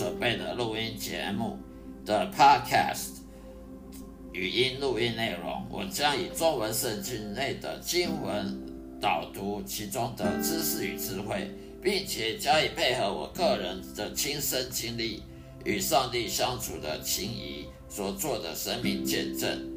准备的录音节目的 Podcast 语音录音内容。我将以中文圣经内的经文导读其中的知识与智慧，并且加以配合我个人的亲身经历与上帝相处的情谊所做的生命见证。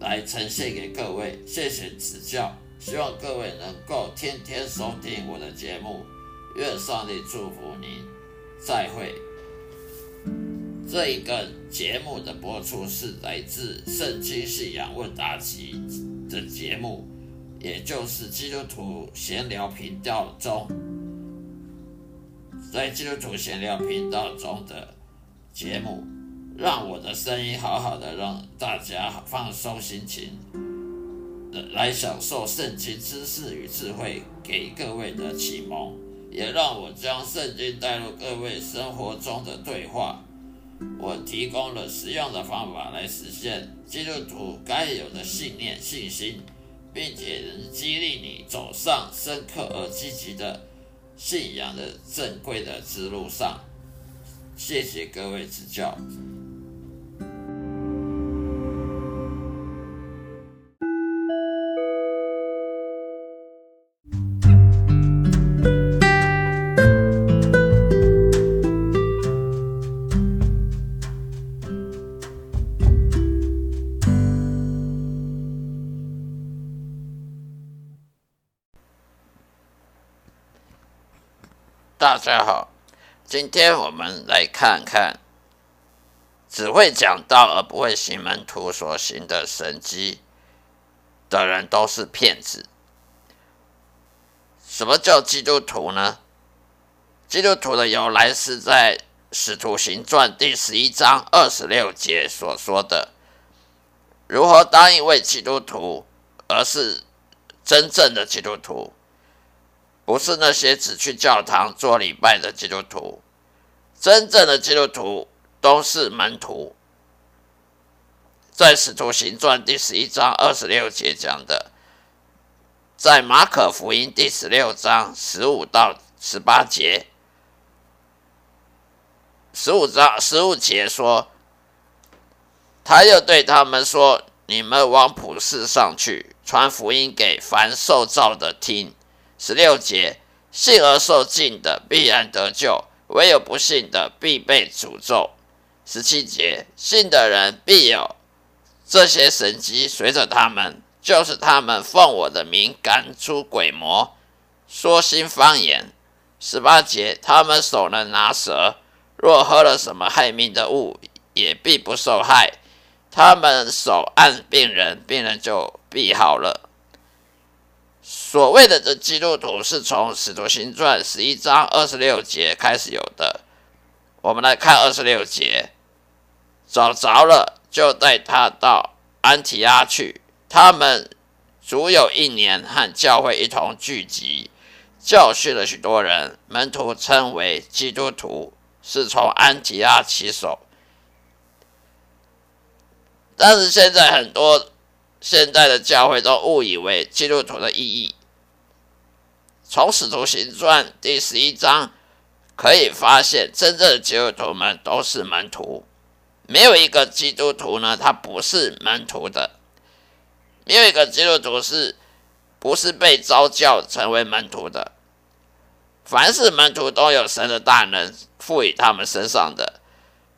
来呈现给各位，谢谢指教，希望各位能够天天收听我的节目，愿上帝祝福您，再会。这一个节目的播出是来自《圣经信仰问答集》的节目，也就是基督徒闲聊频道中，在基督徒闲聊频道中的节目。让我的声音好好的，让大家放松心情，来享受圣经知识与智慧给各位的启蒙，也让我将圣经带入各位生活中的对话。我提供了实用的方法来实现基督徒该有的信念、信心，并且能激励你走上深刻而积极的信仰的正规的之路上。谢谢各位指教。大家好，今天我们来看看只会讲道而不会行门徒所行的神迹的人都是骗子。什么叫基督徒呢？基督徒的由来是在《使徒行传》第十一章二十六节所说的：如何当一位基督徒，而是真正的基督徒。不是那些只去教堂做礼拜的基督徒，真正的基督徒都是门徒。在使徒行传第十一章二十六节讲的，在马可福音第十六章十五到十八节，十五章十五节说，他又对他们说：“你们往普世上去，传福音给凡受造的听。”十六节，信而受尽的必然得救；唯有不信的必被诅咒。十七节，信的人必有这些神迹随着他们，就是他们奉我的名赶出鬼魔，说新方言。十八节，他们手能拿蛇，若喝了什么害命的物，也必不受害。他们手按病人，病人就必好了。所谓的这基督徒是从《使徒行传》十一章二十六节开始有的。我们来看二十六节，找着了，就带他到安提阿去。他们足有一年和教会一同聚集，教训了许多人。门徒称为基督徒，是从安提阿起手。但是现在很多。现在的教会都误以为基督徒的意义。从使徒行传第十一章可以发现，真正的基督徒们都是门徒，没有一个基督徒呢，他不是门徒的，没有一个基督徒是不是被招教成为门徒的。凡是门徒都有神的大能赋予他们身上的，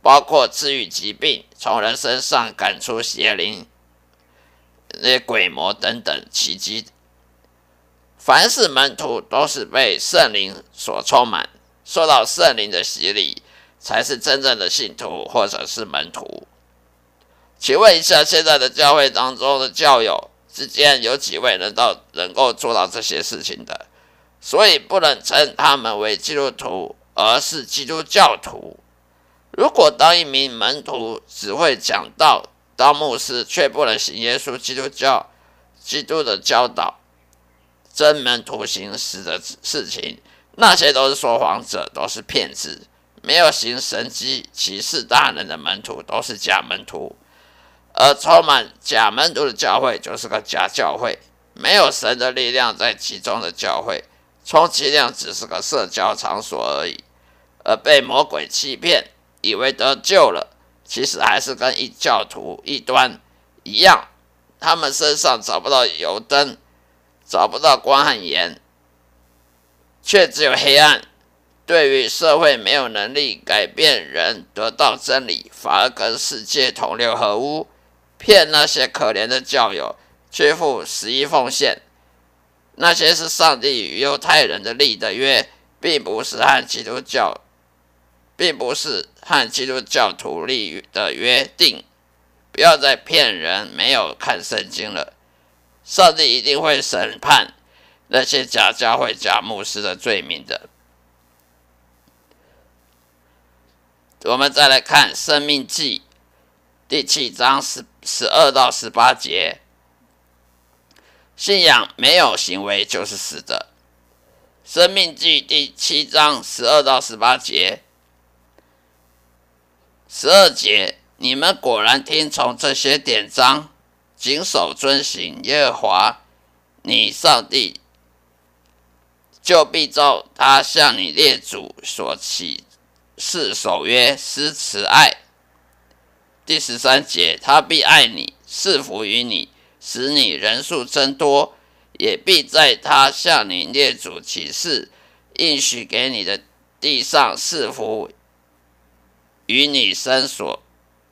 包括治愈疾病，从人身上赶出邪灵。那些鬼魔等等奇迹，凡是门徒都是被圣灵所充满，受到圣灵的洗礼，才是真正的信徒或者是门徒。请问一下，现在的教会当中的教友之间有几位能到能够做到这些事情的？所以不能称他们为基督徒，而是基督教徒。如果当一名门徒只会讲道，当牧师却不能行耶稣基督教基督的教导，真门徒行时的事情，那些都是说谎者，都是骗子。没有行神迹启示大人的门徒都是假门徒，而充满假门徒的教会就是个假教会。没有神的力量在其中的教会，充其量只是个社交场所而已。而被魔鬼欺骗，以为得救了，其实还是跟异教徒异端一样，他们身上找不到油灯，找不到光和盐，却只有黑暗。对于社会没有能力改变人得到真理，反而跟世界同流合污，骗那些可怜的教友去付十一奉献。那些是上帝与犹太人的立的约，并不是和基督教，并不是和基督教徒立的约定。不要再骗人，没有看圣经了。上帝一定会审判那些假教会、假牧师的罪名的。我们再来看《生命记》第七章十十二到十八节：信仰没有行为就是死的。《生命记》第七章十二到十八节，十二节：你们果然听从这些典章，谨守遵行耶和华你上帝，就必照他向你列祖所起。誓守约施慈爱。第十三节，他必爱你，赐福于你，使你人数增多，也必在他向你列祖起誓应许给你的地上赐福与你生所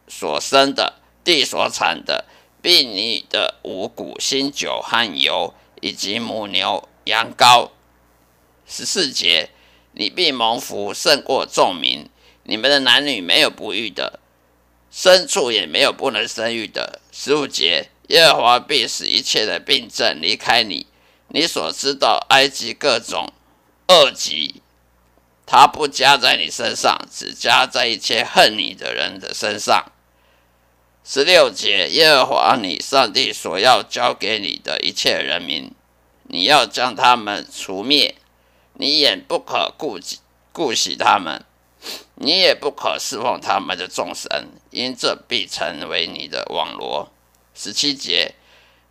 所生的地所产的，并你的五谷、新酒和油，以及母牛、羊羔。十四节。你必蒙福胜过众民，你们的男女没有不育的，牲畜也没有不能生育的。十五节，耶和华必使一切的病症离开你，你所知道埃及各种恶疾，他不加在你身上，只加在一切恨你的人的身上。十六节，耶和华你上帝所要交给你的一切人民，你要将他们除灭。你也不可顾及顾惜他们，你也不可侍奉他们的众神，因这必成为你的网罗。十七节，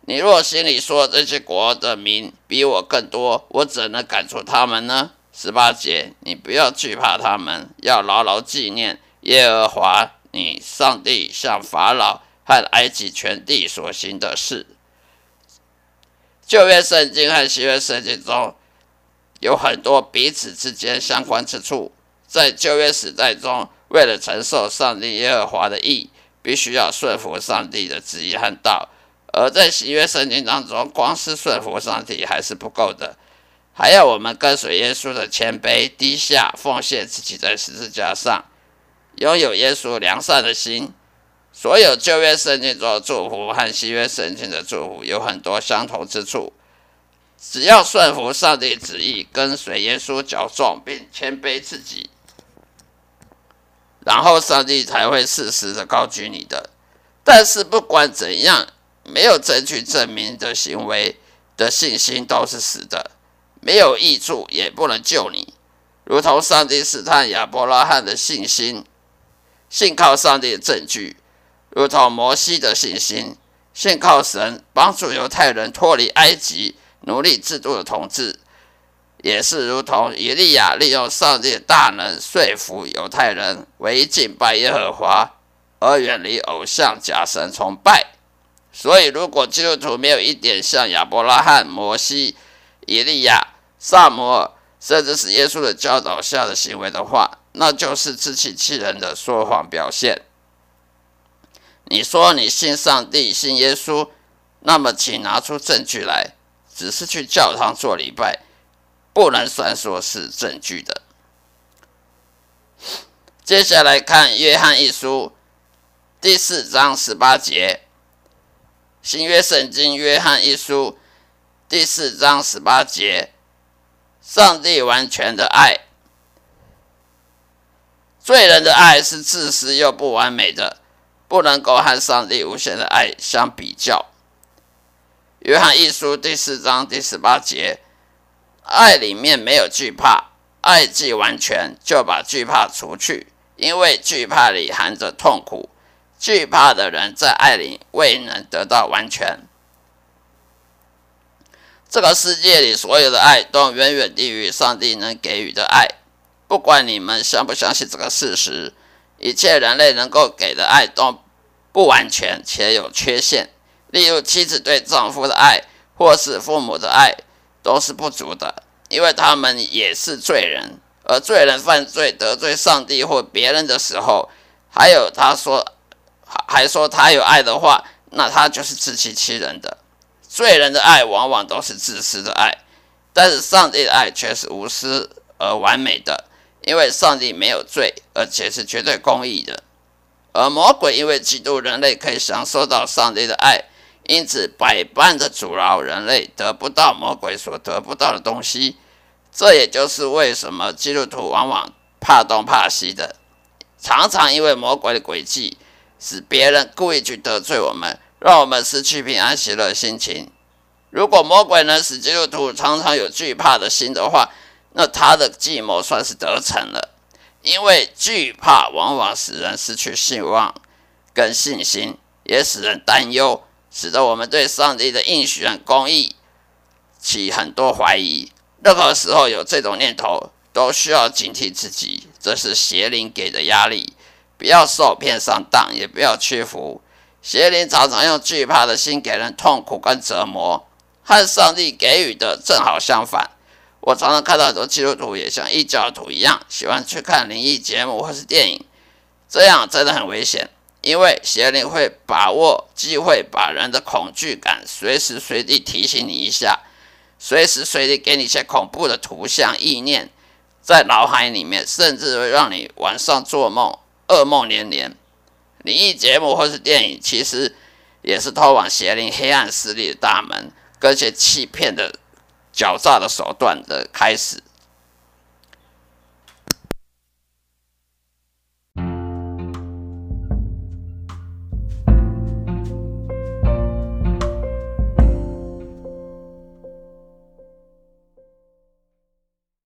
你若心里说这些国的民比我更多，我怎能赶出他们呢？十八节，你不要惧怕他们，要牢牢纪念耶和华你上帝向法老和埃及全地所行的事。旧约圣经和新约圣经中。有很多彼此之间相关之处。在旧约时代中，为了承受上帝耶和华的意，必须要顺服上帝的旨意和道；而在新约圣经当中，光是顺服上帝还是不够的，还要我们跟随耶稣的谦卑、低下、奉献自己在十字架上，拥有耶稣良善的心。所有旧约圣经中的祝福和新约圣经的祝福有很多相同之处。只要顺服上帝旨意，跟随耶稣脚重，并谦卑自己，然后上帝才会适时的高举你的。但是不管怎样，没有证据证明的行为的信心都是死的，没有益处，也不能救你。如同上帝试探亚伯拉罕的信心，信靠上帝的证据；如同摩西的信心，信靠神帮助犹太人脱离埃及。奴隶制度的统治，也是如同以利亚利用上帝的大能说服犹太人为敬拜耶和华，而远离偶像假神崇拜。所以，如果基督徒没有一点像亚伯拉罕、摩西、以利亚、萨摩尔，甚至是耶稣的教导下的行为的话，那就是自欺欺人的说谎表现。你说你信上帝、信耶稣，那么请拿出证据来。只是去教堂做礼拜，不能算说是证据的。接下来看《约翰一书》第四章十八节，《新约圣经》《约翰一书》第四章十八节，上帝完全的爱，罪人的爱是自私又不完美的，不能够和上帝无限的爱相比较。约翰一书第四章第十八节，爱里面没有惧怕，爱既完全，就把惧怕除去，因为惧怕里含着痛苦，惧怕的人在爱里未能得到完全。这个世界里所有的爱都远远低于上帝能给予的爱。不管你们相不相信这个事实，一切人类能够给的爱都不完全且有缺陷。例如，妻子对丈夫的爱，或是父母的爱，都是不足的，因为他们也是罪人。而罪人犯罪得罪上帝或别人的时候，还有他说还说他有爱的话，那他就是自欺欺人的。罪人的爱往往都是自私的爱，但是上帝的爱却是无私而完美的。因为上帝没有罪，而且是绝对公义的，而魔鬼因为嫉妒人类可以享受到上帝的爱，因此百般的阻挠人类得不到魔鬼所得不到的东西。这也就是为什么基督徒往往怕东怕西的，常常因为魔鬼的诡计，使别人故意去得罪我们，让我们失去平安喜乐的心情。如果魔鬼能使基督徒常常有惧怕的心的话，那他的计谋算是得逞了，因为惧怕往往使人失去希望跟信心，也使人担忧，使得我们对上帝的应许和公义起很多怀疑。任何时候有这种念头，都需要警惕自己，这是邪灵给的压力，不要受骗上当，也不要屈服。邪灵常常用惧怕的心给人痛苦跟折磨，和上帝给予的正好相反。我常常看到很多基督徒也像异教徒一样，喜欢去看灵异节目或是电影，这样真的很危险，因为邪灵会把握机会，把人的恐惧感随时随地提醒你一下，随时随地给你一些恐怖的图像、意念在脑海里面，甚至会让你晚上做梦，噩梦连连。灵异节目或是电影，其实也是通往邪灵黑暗势力的大门，跟些欺骗的。狡诈的手段的开始。